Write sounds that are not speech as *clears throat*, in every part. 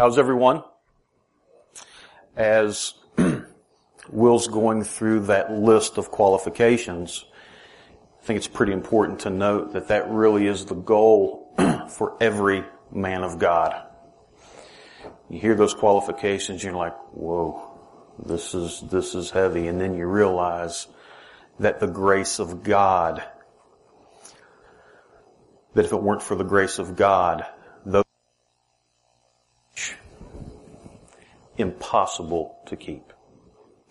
How's everyone? As *clears throat* Will's going through that list of qualifications, I think it's pretty important to note that that really is the goal *clears throat* for every man of God. You hear those qualifications, you're like, whoa, this is, this is heavy. And then you realize that the grace of God, that if it weren't for the grace of God, those impossible to keep.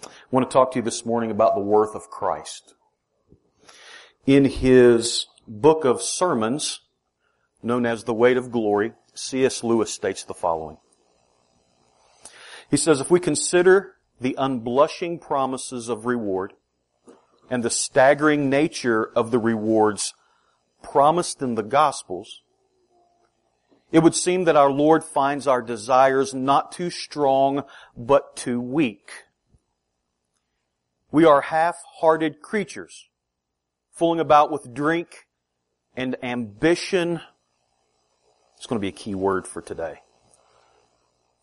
I want to talk to you this morning about the worth of Christ. In his book of sermons, known as The Weight of Glory, C.S. Lewis states the following. He says, if we consider the unblushing promises of reward and the staggering nature of the rewards promised in the Gospels, it would seem that our Lord finds our desires not too strong, but too weak. We are half-hearted creatures, fooling about with drink and ambition. It's going to be a key word for today.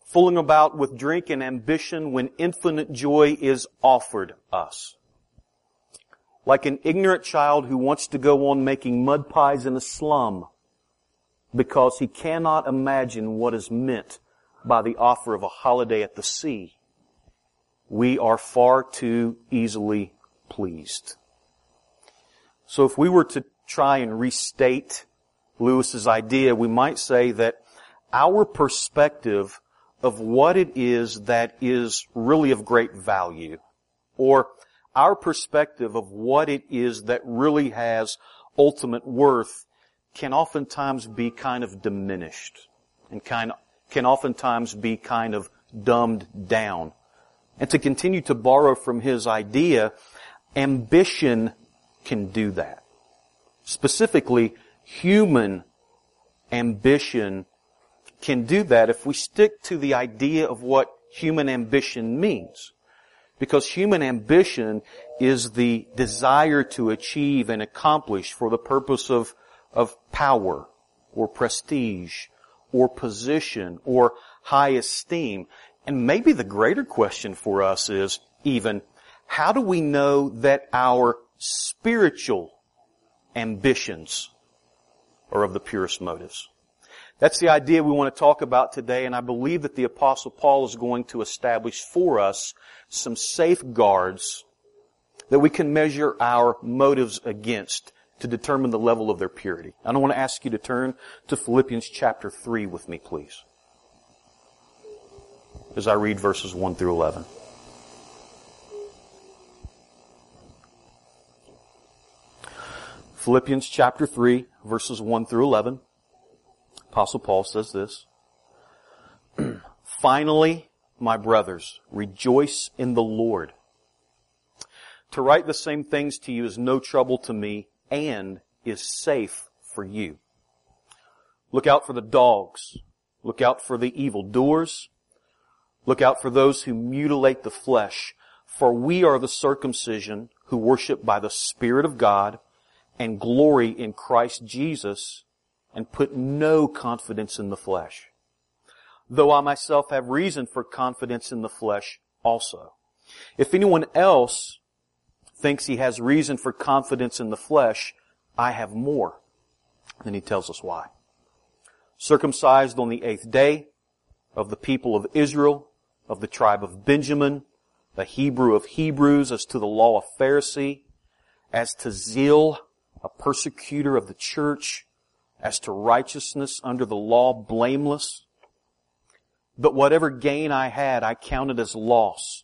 Fooling about with drink and ambition when infinite joy is offered us. Like an ignorant child who wants to go on making mud pies in a slum because he cannot imagine what is meant by the offer of a holiday at the sea. We are far too easily pleased. So if we were to try and restate Lewis's idea, we might say that our perspective of what it is that is really of great value, or our perspective of what it is that really has ultimate worth can oftentimes be kind of diminished and kind can oftentimes be kind of dumbed down. And to continue to borrow from his idea, ambition can do that. Specifically, human ambition can do that if we stick to the idea of what human ambition means. Because human ambition is the desire to achieve and accomplish for the purpose of of power or prestige or position or high esteem. And maybe the greater question for us is even, how do we know that our spiritual ambitions are of the purest motives? That's the idea we want to talk about today, and I believe that the apostle Paul is going to establish for us some safeguards that we can measure our motives against to determine the level of their purity. I don't want to ask you to turn to Philippians chapter 3 with me, please. As I read verses 1 through 11. Philippians chapter 3, verses 1 through 11. Apostle Paul says this. *clears throat* Finally, my brothers, rejoice in the Lord. To write the same things to you is no trouble to me and is safe for you. Look out for the dogs. Look out for the evildoers. Look out for those who mutilate the flesh. For we are the circumcision who worship by the Spirit of God and glory in Christ Jesus and put no confidence in the flesh. Though I myself have reason for confidence in the flesh also. If anyone else thinks he has reason for confidence in the flesh, I have more. Then he tells us why. Circumcised on the eighth day of the people of Israel, of the tribe of Benjamin, the Hebrew of Hebrews, as to the law of Pharisee, as to zeal, a persecutor of the church, as to righteousness under the law, blameless. But whatever gain I had, I counted as loss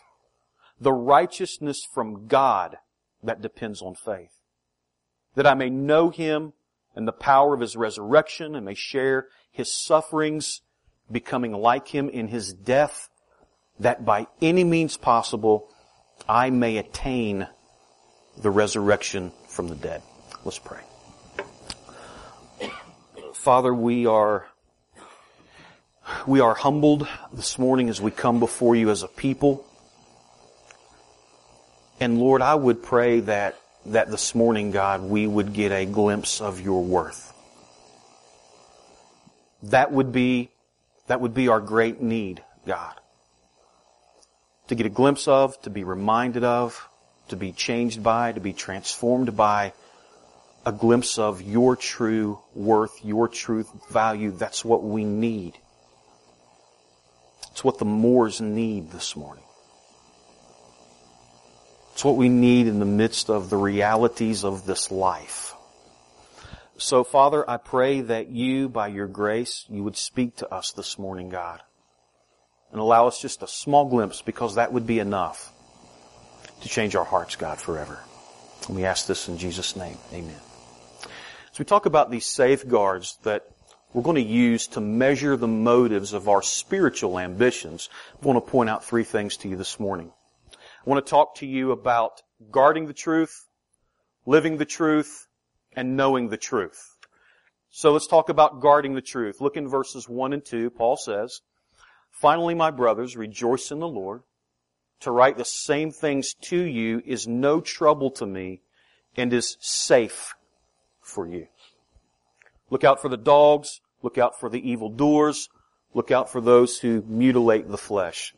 the righteousness from God that depends on faith. That I may know Him and the power of His resurrection and may share His sufferings, becoming like Him in His death, that by any means possible I may attain the resurrection from the dead. Let's pray. Father, we are we are humbled this morning as we come before you as a people. And Lord, I would pray that that this morning, God, we would get a glimpse of your worth. That would be that would be our great need, God. To get a glimpse of, to be reminded of, to be changed by, to be transformed by a glimpse of your true worth, your truth value. That's what we need. It's what the Moors need this morning. It's what we need in the midst of the realities of this life. So Father, I pray that you, by your grace, you would speak to us this morning, God. And allow us just a small glimpse because that would be enough to change our hearts, God, forever. And we ask this in Jesus' name. Amen. So we talk about these safeguards that we're going to use to measure the motives of our spiritual ambitions. I want to point out three things to you this morning. I want to talk to you about guarding the truth, living the truth, and knowing the truth. So let's talk about guarding the truth. Look in verses 1 and 2. Paul says, Finally, my brothers, rejoice in the Lord. To write the same things to you is no trouble to me and is safe for you. Look out for the dogs. Look out for the evil doers. Look out for those who mutilate the flesh.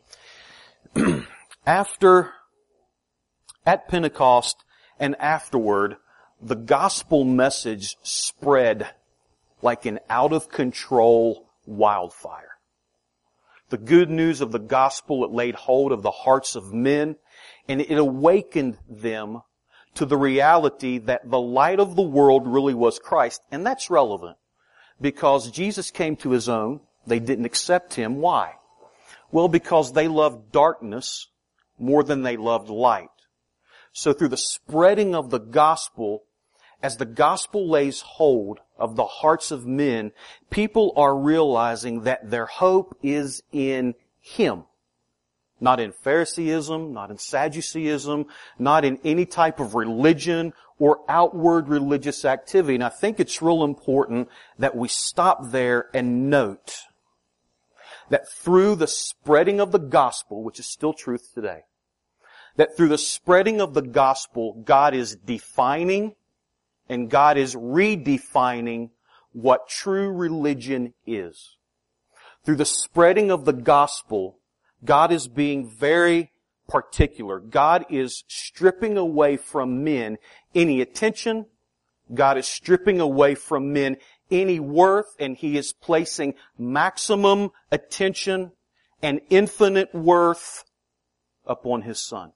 *clears throat* After, at Pentecost and afterward, the gospel message spread like an out of control wildfire. The good news of the gospel, it laid hold of the hearts of men and it awakened them to the reality that the light of the world really was Christ. And that's relevant because Jesus came to his own. They didn't accept him. Why? Well, because they loved darkness more than they loved light. So through the spreading of the gospel, as the gospel lays hold of the hearts of men, people are realizing that their hope is in Him. Not in Phariseeism, not in Sadduceeism, not in any type of religion or outward religious activity. And I think it's real important that we stop there and note that through the spreading of the gospel, which is still truth today, that through the spreading of the gospel, God is defining and God is redefining what true religion is. Through the spreading of the gospel, God is being very particular. God is stripping away from men any attention. God is stripping away from men any worth and He is placing maximum attention and infinite worth upon His Son.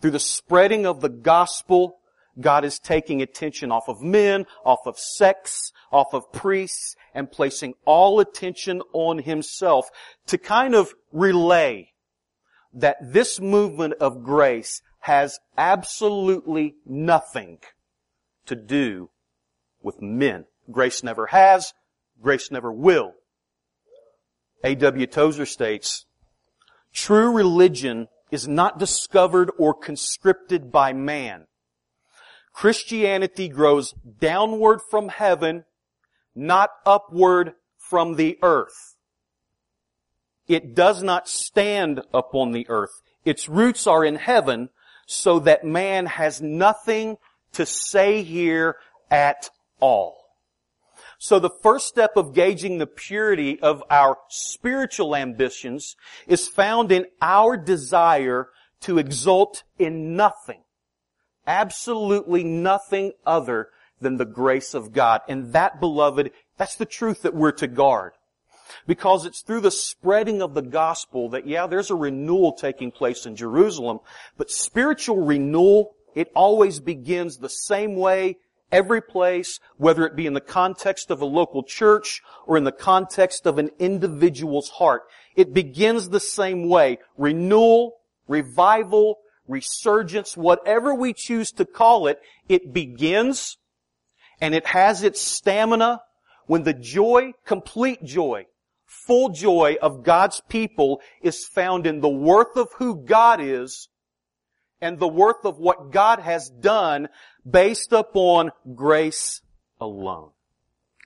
Through the spreading of the gospel, God is taking attention off of men, off of sex, off of priests, and placing all attention on Himself to kind of relay that this movement of grace has absolutely nothing to do with men. Grace never has, grace never will. A.W. Tozer states, true religion is not discovered or conscripted by man. Christianity grows downward from heaven, not upward from the earth. It does not stand upon the earth. Its roots are in heaven so that man has nothing to say here at all. So the first step of gauging the purity of our spiritual ambitions is found in our desire to exult in nothing absolutely nothing other than the grace of God. And that, beloved, that's the truth that we're to guard. Because it's through the spreading of the gospel that, yeah, there's a renewal taking place in Jerusalem, but spiritual renewal, it always begins the same way every place, whether it be in the context of a local church or in the context of an individual's heart. It begins the same way. Renewal, revival, resurgence, whatever we choose to call it, it begins and it has its stamina when the joy, complete joy, full joy of God's people is found in the worth of who God is and the worth of what God has done based upon grace alone.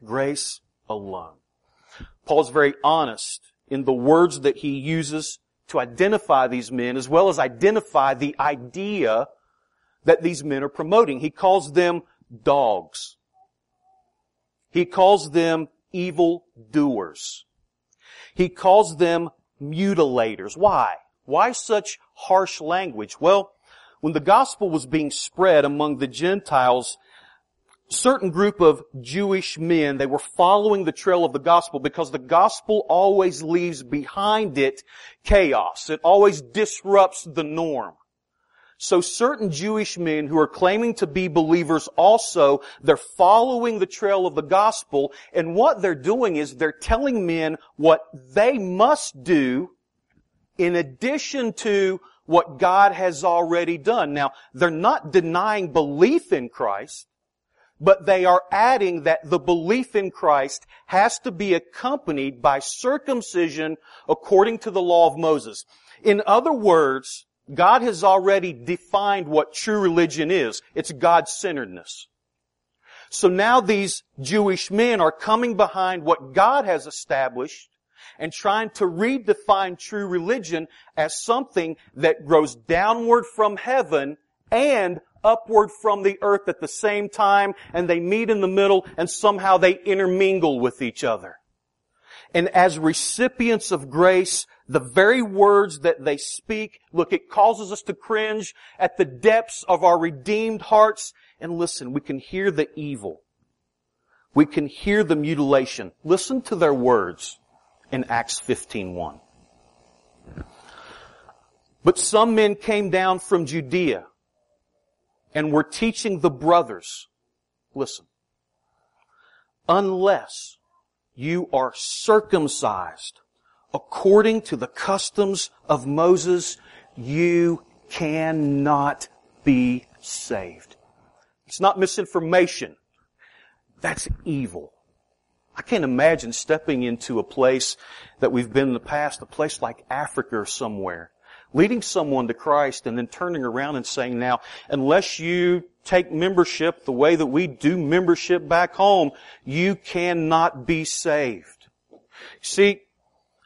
Grace alone. Paul's very honest in the words that he uses to identify these men as well as identify the idea that these men are promoting. He calls them dogs. He calls them evil doers. He calls them mutilators. Why? Why such harsh language? Well, when the gospel was being spread among the Gentiles, certain group of Jewish men, they were following the trail of the gospel because the gospel always leaves behind it chaos. It always disrupts the norm. So certain Jewish men who are claiming to be believers also, they're following the trail of the gospel, and what they're doing is they're telling men what they must do in addition to what God has already done. Now, they're not denying belief in Christ, but they are adding that the belief in Christ has to be accompanied by circumcision according to the law of Moses. In other words, God has already defined what true religion is. It's God-centeredness. So now these Jewish men are coming behind what God has established and trying to redefine true religion as something that grows downward from heaven and upward from the earth at the same time and they meet in the middle and somehow they intermingle with each other. And as recipients of grace, the very words that they speak, look, it causes us to cringe at the depths of our redeemed hearts. And listen, we can hear the evil. We can hear the mutilation. Listen to their words in Acts 15.1. But some men came down from Judea and were teaching the brothers, listen, unless you are circumcised according to the customs of Moses, you cannot be saved. It's not misinformation. That's evil. I can't imagine stepping into a place that we've been in the past, a place like Africa or somewhere, leading someone to Christ and then turning around and saying, now, unless you take membership the way that we do membership back home, you cannot be saved. See,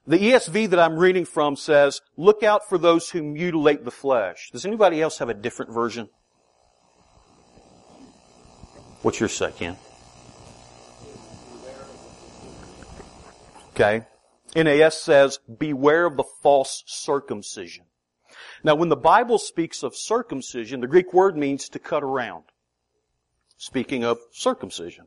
the ESV that I'm reading from says, look out for those who mutilate the flesh. Does anybody else have a different version? What's your Ken? Okay. NAS says, beware of the false circumcision. Now when the Bible speaks of circumcision, the Greek word means to cut around. Speaking of circumcision.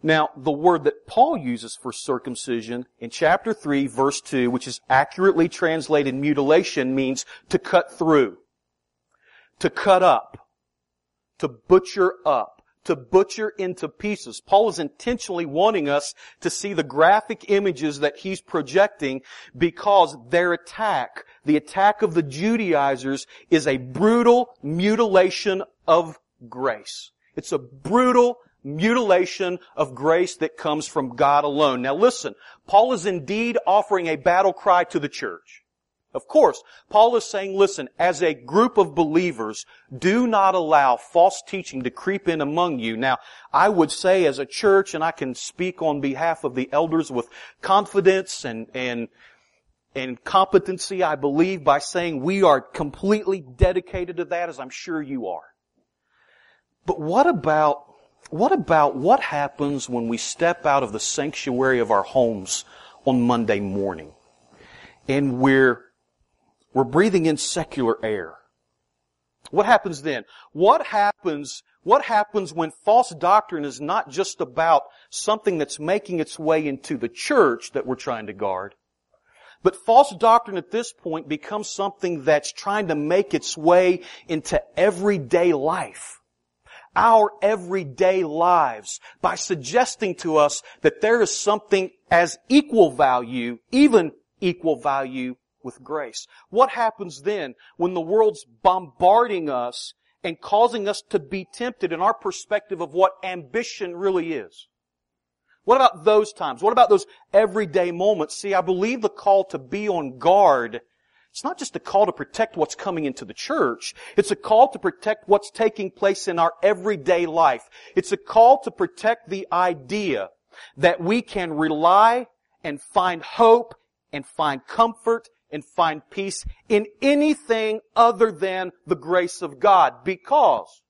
Now, the word that Paul uses for circumcision in chapter 3 verse 2, which is accurately translated mutilation, means to cut through, to cut up, to butcher up to butcher into pieces. Paul is intentionally wanting us to see the graphic images that he's projecting because their attack, the attack of the Judaizers, is a brutal mutilation of grace. It's a brutal mutilation of grace that comes from God alone. Now listen, Paul is indeed offering a battle cry to the church. Of course, Paul is saying, listen, as a group of believers, do not allow false teaching to creep in among you. Now, I would say as a church, and I can speak on behalf of the elders with confidence and, and, and competency, I believe, by saying we are completely dedicated to that, as I'm sure you are. But what about, what about what happens when we step out of the sanctuary of our homes on Monday morning? And we're we're breathing in secular air. What happens then? What happens, what happens when false doctrine is not just about something that's making its way into the church that we're trying to guard, but false doctrine at this point becomes something that's trying to make its way into everyday life. Our everyday lives by suggesting to us that there is something as equal value, even equal value with grace. What happens then when the world's bombarding us and causing us to be tempted in our perspective of what ambition really is? What about those times? What about those everyday moments? See, I believe the call to be on guard it's not just a call to protect what's coming into the church. It's a call to protect what's taking place in our everyday life. It's a call to protect the idea that we can rely and find hope and find comfort and find peace in anything other than the grace of God. Because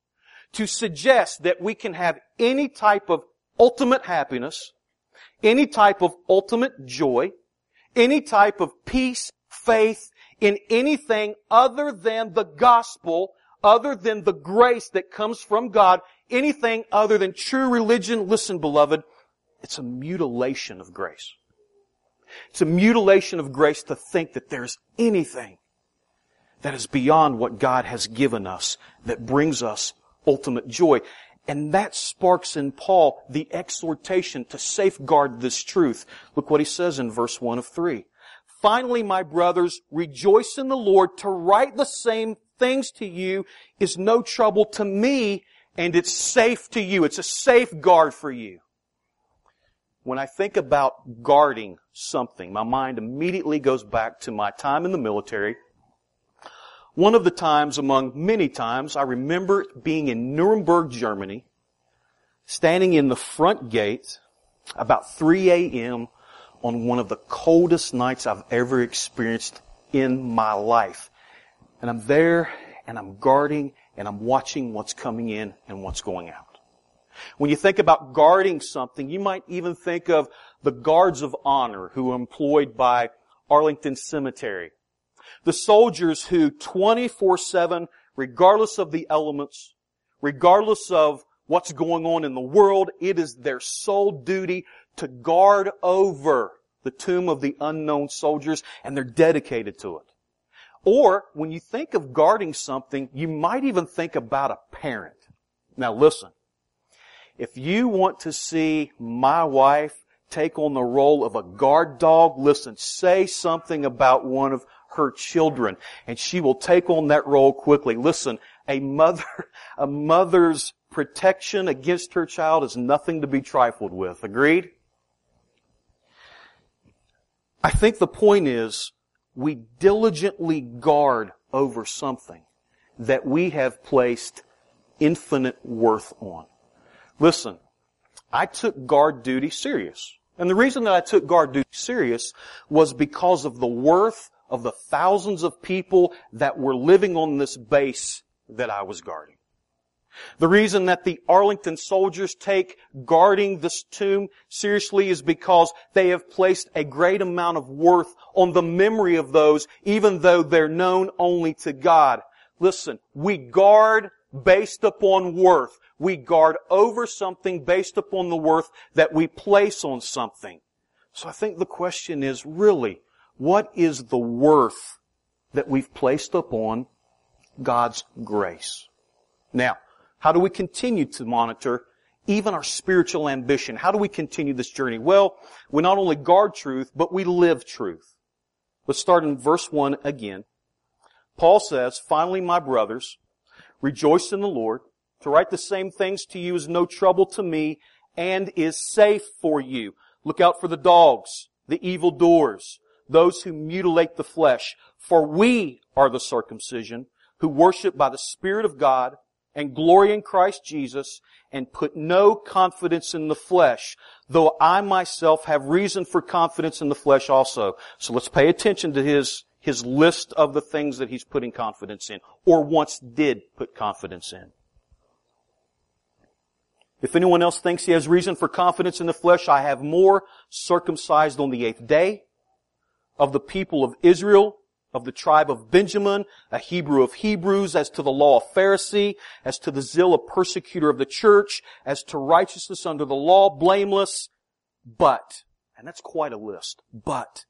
to suggest that we can have any type of ultimate happiness, any type of ultimate joy, any type of peace, faith, in anything other than the gospel, other than the grace that comes from God, anything other than true religion, listen beloved, it's a mutilation of grace. It's a mutilation of grace to think that there's anything that is beyond what God has given us that brings us ultimate joy. And that sparks in Paul the exhortation to safeguard this truth. Look what he says in verse 1 of 3. Finally, my brothers, rejoice in the Lord. To write the same things to you is no trouble to me and it's safe to you. It's a safeguard for you. When I think about guarding something, my mind immediately goes back to my time in the military. One of the times among many times, I remember being in Nuremberg, Germany, standing in the front gate about 3 a.m on one of the coldest nights I've ever experienced in my life. And I'm there and I'm guarding and I'm watching what's coming in and what's going out. When you think about guarding something, you might even think of the guards of honor who are employed by Arlington Cemetery. The soldiers who 24-7, regardless of the elements, regardless of what's going on in the world, it is their sole duty to guard over the tomb of the unknown soldiers and they're dedicated to it. Or when you think of guarding something, you might even think about a parent. Now listen, if you want to see my wife take on the role of a guard dog, listen, say something about one of her children and she will take on that role quickly. Listen, a mother, *laughs* a mother's protection against her child is nothing to be trifled with. Agreed? I think the point is we diligently guard over something that we have placed infinite worth on. Listen, I took guard duty serious. And the reason that I took guard duty serious was because of the worth of the thousands of people that were living on this base that I was guarding. The reason that the Arlington soldiers take guarding this tomb seriously is because they have placed a great amount of worth on the memory of those, even though they're known only to God. Listen, we guard based upon worth. We guard over something based upon the worth that we place on something. So I think the question is really, what is the worth that we've placed upon God's grace? Now, how do we continue to monitor even our spiritual ambition? How do we continue this journey? Well, we not only guard truth, but we live truth. Let's start in verse 1 again. Paul says, Finally, my brothers, rejoice in the Lord. To write the same things to you is no trouble to me and is safe for you. Look out for the dogs, the evil doers, those who mutilate the flesh. For we are the circumcision who worship by the Spirit of God and glory in Christ Jesus and put no confidence in the flesh, though I myself have reason for confidence in the flesh also. So let's pay attention to his, his list of the things that he's putting confidence in, or once did put confidence in. If anyone else thinks he has reason for confidence in the flesh, I have more circumcised on the eighth day of the people of Israel of the tribe of Benjamin, a Hebrew of Hebrews, as to the law of Pharisee, as to the zeal of persecutor of the church, as to righteousness under the law, blameless. But, and that's quite a list, but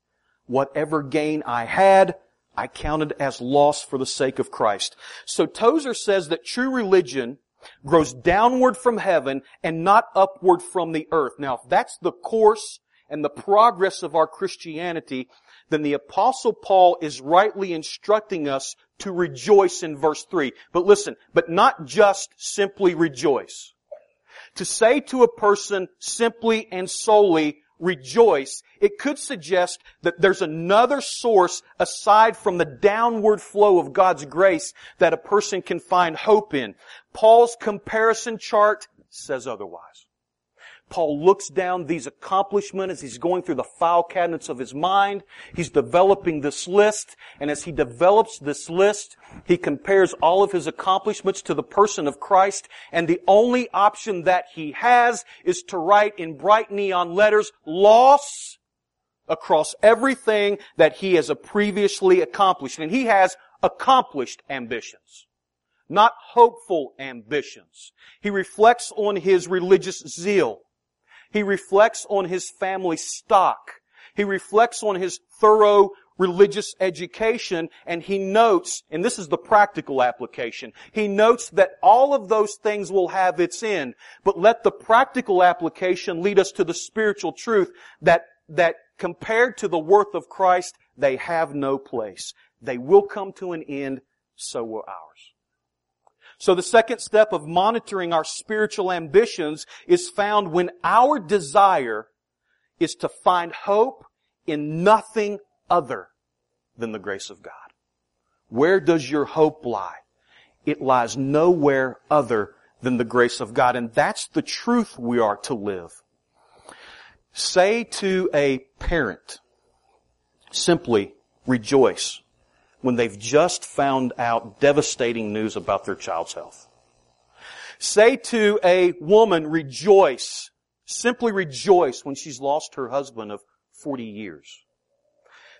whatever gain I had, I counted as loss for the sake of Christ. So Tozer says that true religion grows downward from heaven and not upward from the earth. Now, if that's the course and the progress of our Christianity, then the apostle Paul is rightly instructing us to rejoice in verse 3. But listen, but not just simply rejoice. To say to a person simply and solely, rejoice, it could suggest that there's another source aside from the downward flow of God's grace that a person can find hope in. Paul's comparison chart says otherwise. Paul looks down these accomplishments as he's going through the file cabinets of his mind. He's developing this list, and as he develops this list, he compares all of his accomplishments to the person of Christ, and the only option that he has is to write in bright neon letters, loss across everything that he has previously accomplished. And he has accomplished ambitions not hopeful ambitions. He reflects on his religious zeal. He reflects on his family stock. He reflects on his thorough religious education and he notes, and this is the practical application, he notes that all of those things will have its end, but let the practical application lead us to the spiritual truth that, that compared to the worth of Christ, they have no place. They will come to an end, so will ours. So the second step of monitoring our spiritual ambitions is found when our desire is to find hope in nothing other than the grace of God. Where does your hope lie? It lies nowhere other than the grace of God. And that's the truth we are to live. Say to a parent, simply rejoice when they've just found out devastating news about their child's health. Say to a woman, rejoice, simply rejoice when she's lost her husband of 40 years.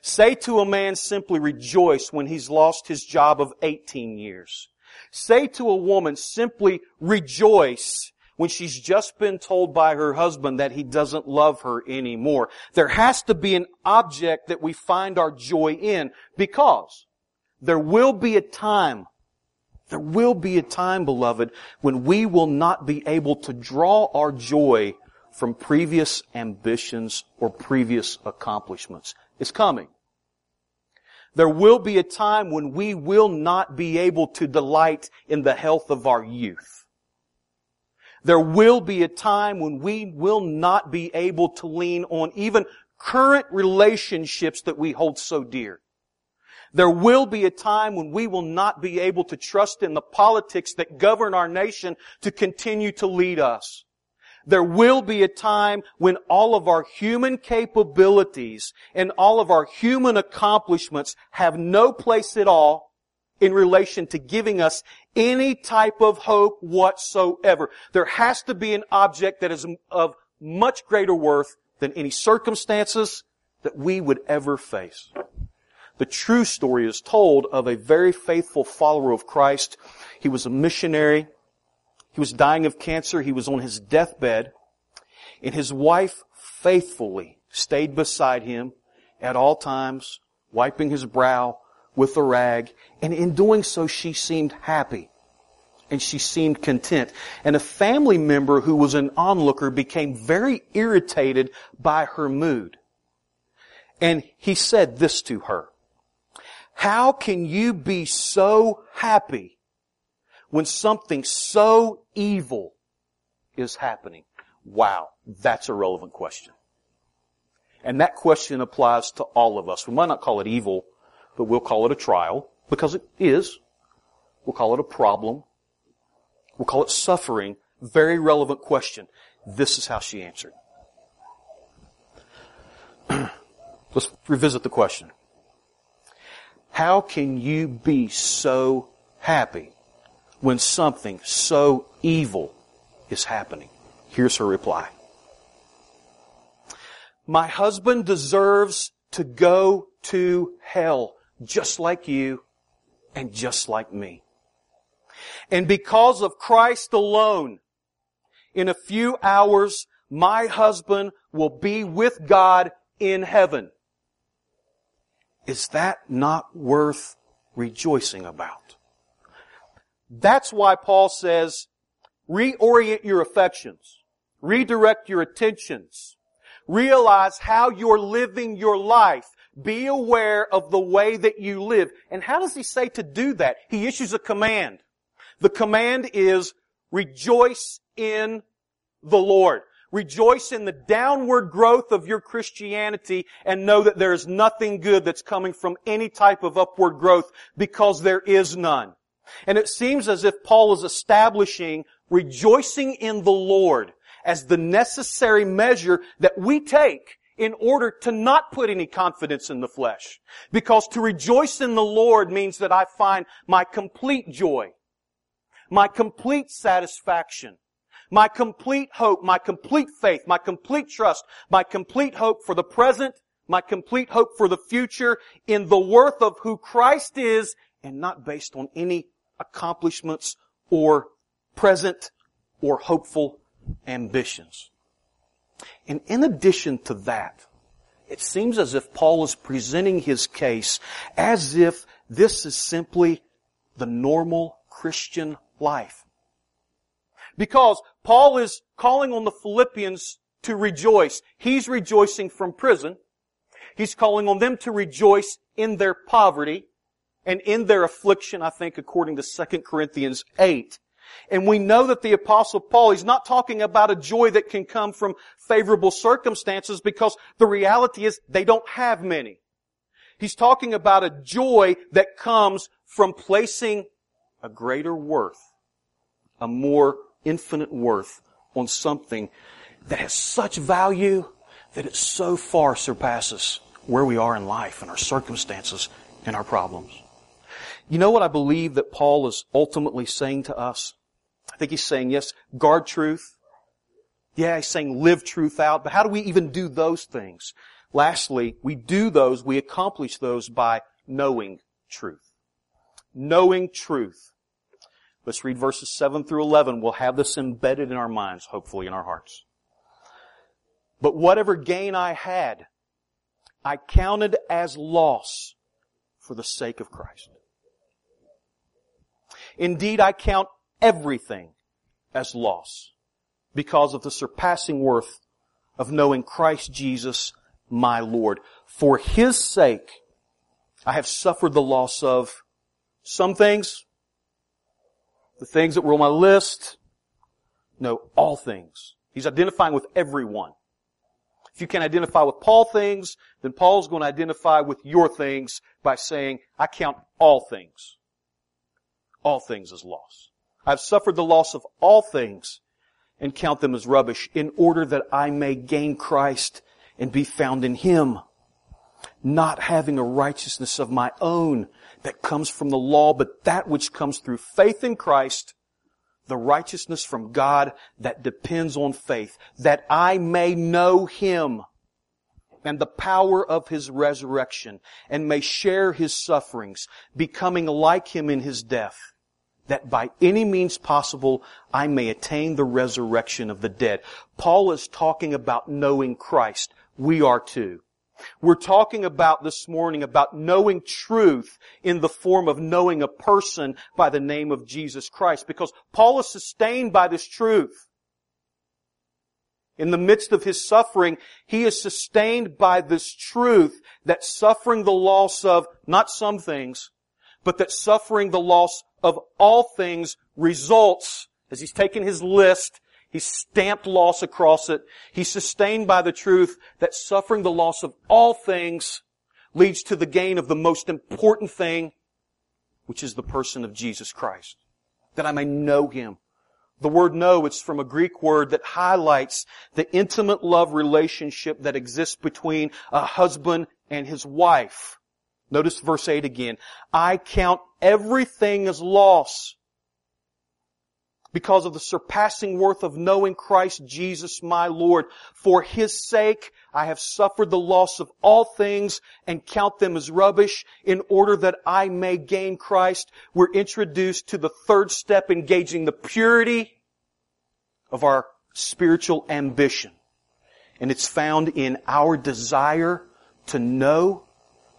Say to a man, simply rejoice when he's lost his job of 18 years. Say to a woman, simply rejoice when she's just been told by her husband that he doesn't love her anymore. There has to be an object that we find our joy in because there will be a time, there will be a time, beloved, when we will not be able to draw our joy from previous ambitions or previous accomplishments. It's coming. There will be a time when we will not be able to delight in the health of our youth. There will be a time when we will not be able to lean on even current relationships that we hold so dear. There will be a time when we will not be able to trust in the politics that govern our nation to continue to lead us. There will be a time when all of our human capabilities and all of our human accomplishments have no place at all in relation to giving us any type of hope whatsoever. There has to be an object that is of much greater worth than any circumstances that we would ever face. The true story is told of a very faithful follower of Christ. He was a missionary. He was dying of cancer. He was on his deathbed. And his wife faithfully stayed beside him at all times, wiping his brow with a rag. And in doing so, she seemed happy. And she seemed content. And a family member who was an onlooker became very irritated by her mood. And he said this to her. How can you be so happy when something so evil is happening? Wow, that's a relevant question. And that question applies to all of us. We might not call it evil, but we'll call it a trial because it is. We'll call it a problem. We'll call it suffering. Very relevant question. This is how she answered. *clears throat* Let's revisit the question. How can you be so happy when something so evil is happening? Here's her reply. My husband deserves to go to hell just like you and just like me. And because of Christ alone, in a few hours, my husband will be with God in heaven. Is that not worth rejoicing about? That's why Paul says, reorient your affections, redirect your attentions, realize how you're living your life, be aware of the way that you live. And how does he say to do that? He issues a command. The command is rejoice in the Lord. Rejoice in the downward growth of your Christianity and know that there is nothing good that's coming from any type of upward growth because there is none. And it seems as if Paul is establishing rejoicing in the Lord as the necessary measure that we take in order to not put any confidence in the flesh. Because to rejoice in the Lord means that I find my complete joy, my complete satisfaction, my complete hope, my complete faith, my complete trust, my complete hope for the present, my complete hope for the future in the worth of who Christ is and not based on any accomplishments or present or hopeful ambitions. And in addition to that, it seems as if Paul is presenting his case as if this is simply the normal Christian life. Because Paul is calling on the Philippians to rejoice. He's rejoicing from prison. He's calling on them to rejoice in their poverty and in their affliction, I think, according to 2 Corinthians 8. And we know that the apostle Paul, he's not talking about a joy that can come from favorable circumstances because the reality is they don't have many. He's talking about a joy that comes from placing a greater worth, a more infinite worth on something that has such value that it so far surpasses where we are in life and our circumstances and our problems. You know what I believe that Paul is ultimately saying to us? I think he's saying, yes, guard truth. Yeah, he's saying live truth out, but how do we even do those things? Lastly, we do those, we accomplish those by knowing truth. Knowing truth. Let's read verses 7 through 11. We'll have this embedded in our minds, hopefully in our hearts. But whatever gain I had, I counted as loss for the sake of Christ. Indeed, I count everything as loss because of the surpassing worth of knowing Christ Jesus, my Lord. For His sake, I have suffered the loss of some things, the things that were on my list, no, all things. He's identifying with everyone. If you can identify with Paul things, then Paul's going to identify with your things by saying, I count all things. All things as loss. I've suffered the loss of all things and count them as rubbish in order that I may gain Christ and be found in Him. Not having a righteousness of my own that comes from the law, but that which comes through faith in Christ, the righteousness from God that depends on faith, that I may know Him and the power of His resurrection and may share His sufferings, becoming like Him in His death that by any means possible I may attain the resurrection of the dead. Paul is talking about knowing Christ. We are too. We're talking about this morning about knowing truth in the form of knowing a person by the name of Jesus Christ because Paul is sustained by this truth. In the midst of his suffering, he is sustained by this truth that suffering the loss of not some things, but that suffering the loss of all things results, as he's taken his list, he's stamped loss across it, he's sustained by the truth that suffering the loss of all things leads to the gain of the most important thing, which is the person of Jesus Christ. That I may know Him. The word know, it's from a Greek word that highlights the intimate love relationship that exists between a husband and his wife. Notice verse 8 again. I count everything as loss because of the surpassing worth of knowing Christ Jesus my Lord. For His sake I have suffered the loss of all things and count them as rubbish in order that I may gain Christ. We're introduced to the third step engaging the purity of our spiritual ambition. And it's found in our desire to know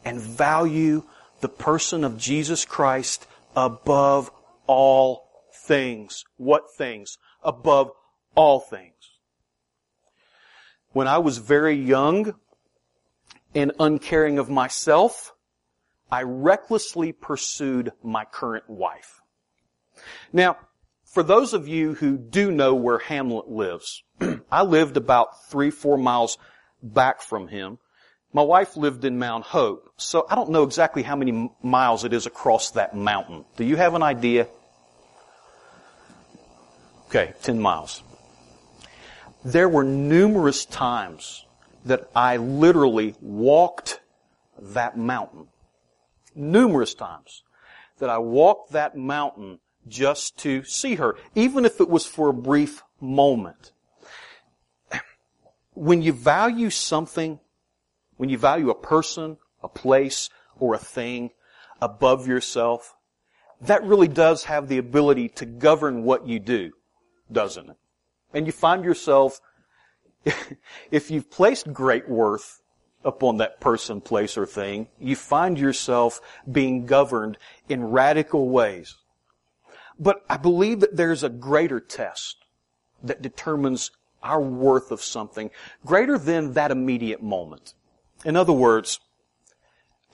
and value the person of Jesus Christ above all things. What things? Above all things. When I was very young and uncaring of myself, I recklessly pursued my current wife. Now, for those of you who do know where Hamlet lives, *clears throat* I lived about three, four miles back from him. My wife lived in Mount Hope, so I don't know exactly how many miles it is across that mountain. Do you have an idea? Okay, 10 miles. There were numerous times that I literally walked that mountain. Numerous times that I walked that mountain just to see her, even if it was for a brief moment. When you value something, when you value a person, a place, or a thing above yourself, that really does have the ability to govern what you do, doesn't it? And you find yourself, *laughs* if you've placed great worth upon that person, place, or thing, you find yourself being governed in radical ways. But I believe that there's a greater test that determines our worth of something greater than that immediate moment. In other words,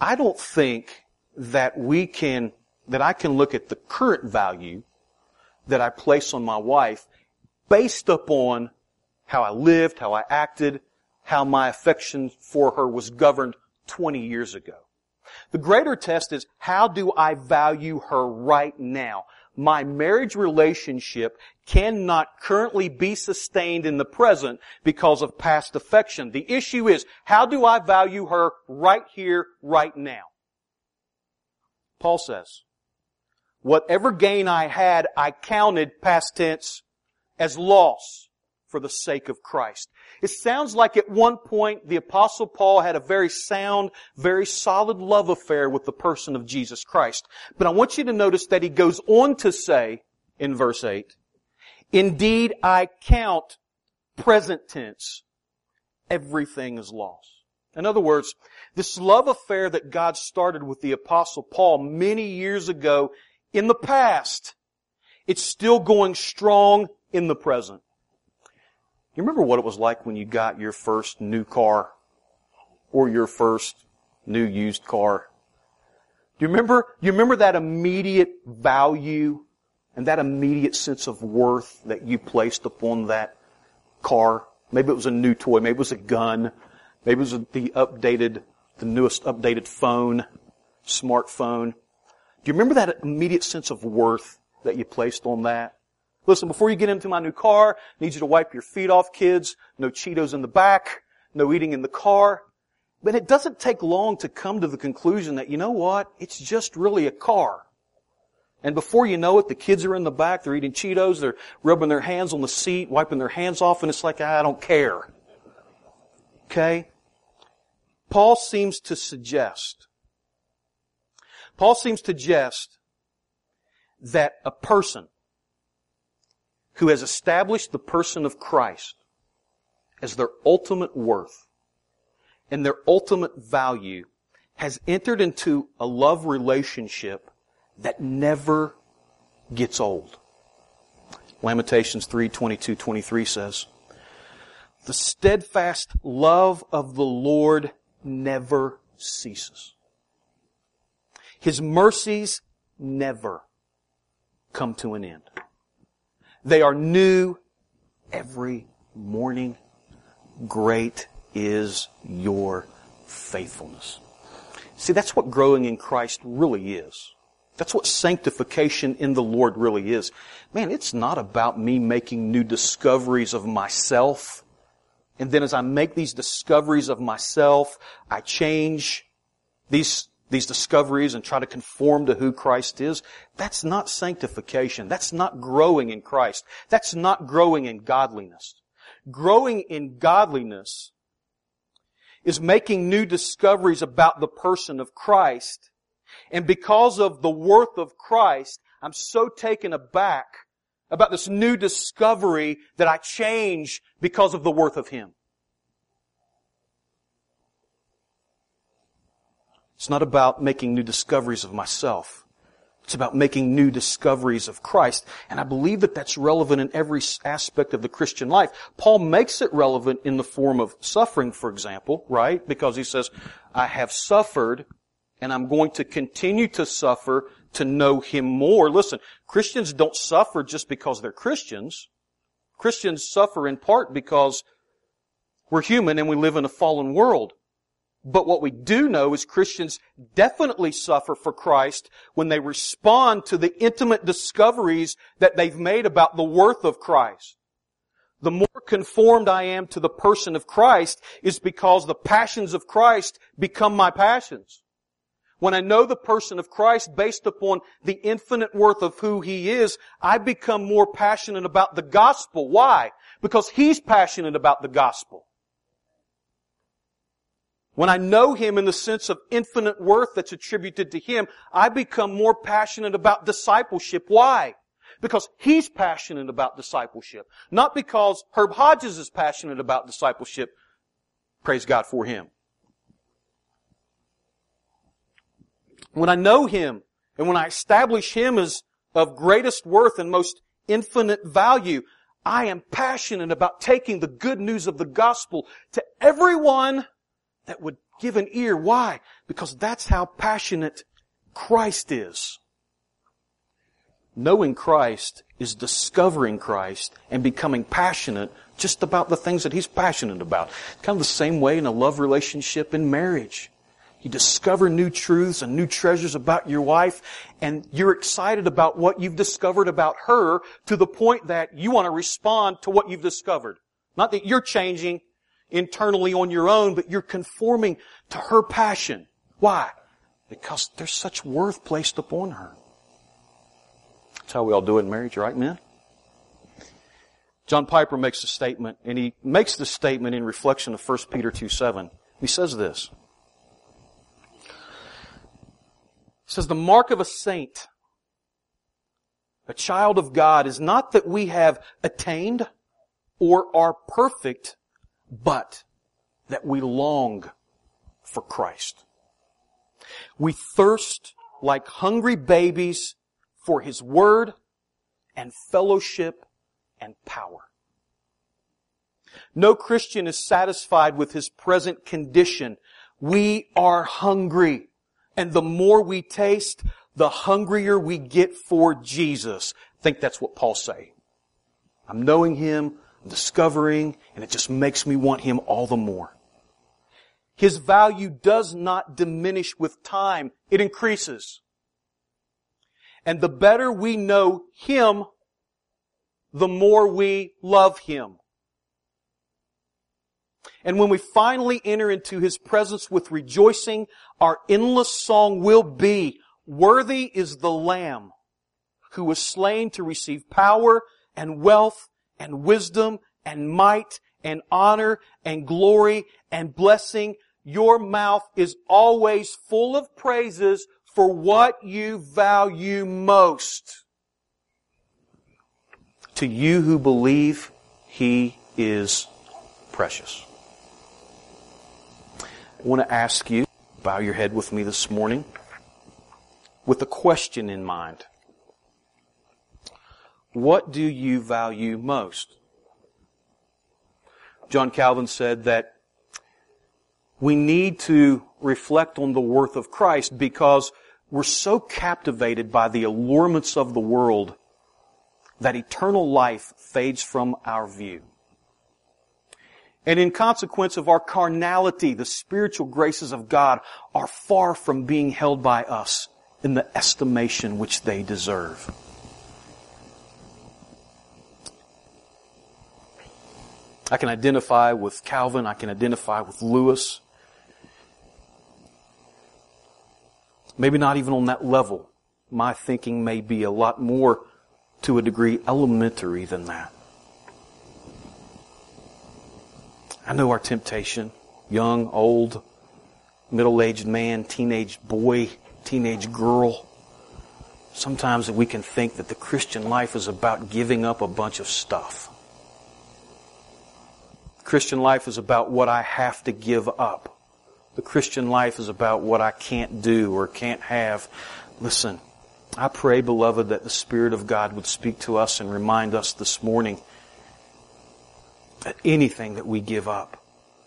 I don't think that we can, that I can look at the current value that I place on my wife based upon how I lived, how I acted, how my affection for her was governed 20 years ago. The greater test is how do I value her right now? My marriage relationship cannot currently be sustained in the present because of past affection. The issue is how do I value her right here, right now? Paul says, whatever gain I had, I counted past tense as loss for the sake of Christ. It sounds like at one point the apostle Paul had a very sound, very solid love affair with the person of Jesus Christ. But I want you to notice that he goes on to say in verse 8, Indeed I count present tense everything is lost. In other words, this love affair that God started with the apostle Paul many years ago in the past, it's still going strong in the present. You remember what it was like when you got your first new car or your first new used car? Do you remember, you remember that immediate value and that immediate sense of worth that you placed upon that car? Maybe it was a new toy, maybe it was a gun, maybe it was the updated, the newest updated phone, smartphone. Do you remember that immediate sense of worth that you placed on that? Listen, before you get into my new car, I need you to wipe your feet off, kids. No Cheetos in the back. No eating in the car. But it doesn't take long to come to the conclusion that, you know what? It's just really a car. And before you know it, the kids are in the back, they're eating Cheetos, they're rubbing their hands on the seat, wiping their hands off, and it's like, I don't care. Okay? Paul seems to suggest, Paul seems to suggest that a person who has established the person of Christ as their ultimate worth and their ultimate value has entered into a love relationship that never gets old. Lamentations 3, 22, 23 says, The steadfast love of the Lord never ceases. His mercies never come to an end. They are new every morning. Great is your faithfulness. See, that's what growing in Christ really is. That's what sanctification in the Lord really is. Man, it's not about me making new discoveries of myself. And then as I make these discoveries of myself, I change these these discoveries and try to conform to who Christ is, that's not sanctification. That's not growing in Christ. That's not growing in godliness. Growing in godliness is making new discoveries about the person of Christ. And because of the worth of Christ, I'm so taken aback about this new discovery that I change because of the worth of Him. It's not about making new discoveries of myself. It's about making new discoveries of Christ. And I believe that that's relevant in every aspect of the Christian life. Paul makes it relevant in the form of suffering, for example, right? Because he says, I have suffered and I'm going to continue to suffer to know Him more. Listen, Christians don't suffer just because they're Christians. Christians suffer in part because we're human and we live in a fallen world. But what we do know is Christians definitely suffer for Christ when they respond to the intimate discoveries that they've made about the worth of Christ. The more conformed I am to the person of Christ is because the passions of Christ become my passions. When I know the person of Christ based upon the infinite worth of who He is, I become more passionate about the gospel. Why? Because He's passionate about the gospel. When I know Him in the sense of infinite worth that's attributed to Him, I become more passionate about discipleship. Why? Because He's passionate about discipleship. Not because Herb Hodges is passionate about discipleship. Praise God for Him. When I know Him and when I establish Him as of greatest worth and most infinite value, I am passionate about taking the good news of the gospel to everyone that would give an ear. Why? Because that's how passionate Christ is. Knowing Christ is discovering Christ and becoming passionate just about the things that He's passionate about. kind of the same way in a love relationship in marriage. You discover new truths and new treasures about your wife, and you're excited about what you've discovered about her to the point that you want to respond to what you've discovered. Not that you're changing, internally on your own, but you're conforming to her passion. Why? Because there's such worth placed upon her. That's how we all do it in marriage, right, men? John Piper makes a statement, and he makes the statement in reflection of 1 Peter 2 7. He says this. He says, The mark of a saint, a child of God, is not that we have attained or are perfect, but that we long for Christ. We thirst like hungry babies for His Word and fellowship and power. No Christian is satisfied with his present condition. We are hungry. And the more we taste, the hungrier we get for Jesus. I think that's what Paul's saying. I'm knowing Him discovering, and it just makes me want Him all the more. His value does not diminish with time, it increases. And the better we know Him, the more we love Him. And when we finally enter into His presence with rejoicing, our endless song will be, Worthy is the Lamb who was slain to receive power and wealth and wisdom and might and honor and glory and blessing. Your mouth is always full of praises for what you value most. To you who believe, He is precious. I want to ask you, bow your head with me this morning, with a question in mind. What do you value most? John Calvin said that we need to reflect on the worth of Christ because we're so captivated by the allurements of the world that eternal life fades from our view. And in consequence of our carnality, the spiritual graces of God are far from being held by us in the estimation which they deserve. I can identify with Calvin. I can identify with Lewis. Maybe not even on that level. My thinking may be a lot more, to a degree, elementary than that. I know our temptation. Young, old, middle-aged man, teenage boy, teenage girl. Sometimes we can think that the Christian life is about giving up a bunch of stuff. Christian life is about what I have to give up. The Christian life is about what I can't do or can't have. Listen, I pray, beloved, that the Spirit of God would speak to us and remind us this morning that anything that we give up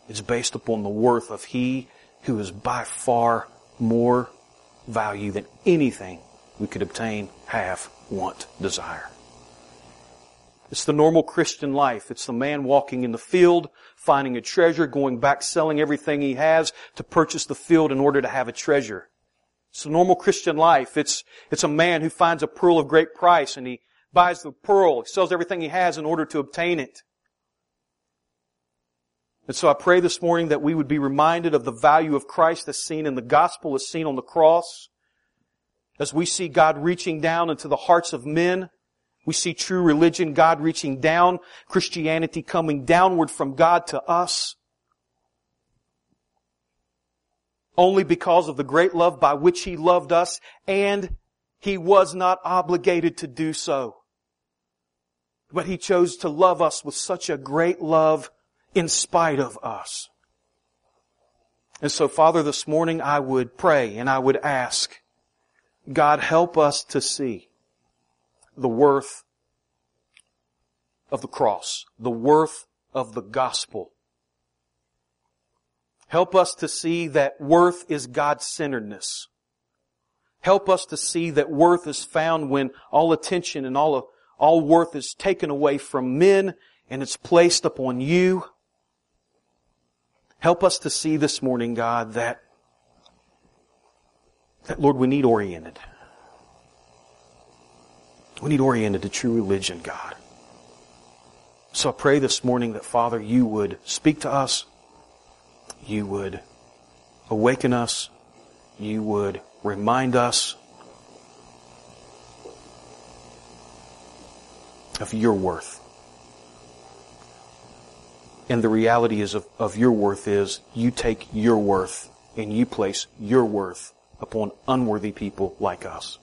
is based upon the worth of He who is by far more value than anything we could obtain, have, want, desire. It's the normal Christian life. It's the man walking in the field, finding a treasure, going back, selling everything he has to purchase the field in order to have a treasure. It's the normal Christian life. It's, it's a man who finds a pearl of great price and he buys the pearl, he sells everything he has in order to obtain it. And so I pray this morning that we would be reminded of the value of Christ as seen in the gospel, as seen on the cross. As we see God reaching down into the hearts of men, we see true religion, God reaching down, Christianity coming downward from God to us. Only because of the great love by which He loved us and He was not obligated to do so. But He chose to love us with such a great love in spite of us. And so, Father, this morning I would pray and I would ask, God, help us to see the worth of the cross, the worth of the gospel. Help us to see that worth is God-centeredness. Help us to see that worth is found when all attention and all, all worth is taken away from men and it's placed upon you Help us to see this morning, God, that, that Lord, we need oriented. We need oriented to true religion, God. So I pray this morning that, Father, you would speak to us. You would awaken us. You would remind us of your worth. And the reality is of, of your worth is you take your worth and you place your worth upon unworthy people like us.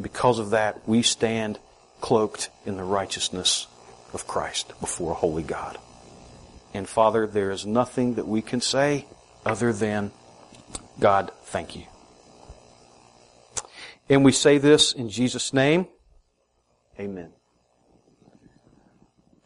Because of that, we stand cloaked in the righteousness of Christ before a holy God. And Father, there is nothing that we can say other than, God, thank you. And we say this in Jesus' name. Amen.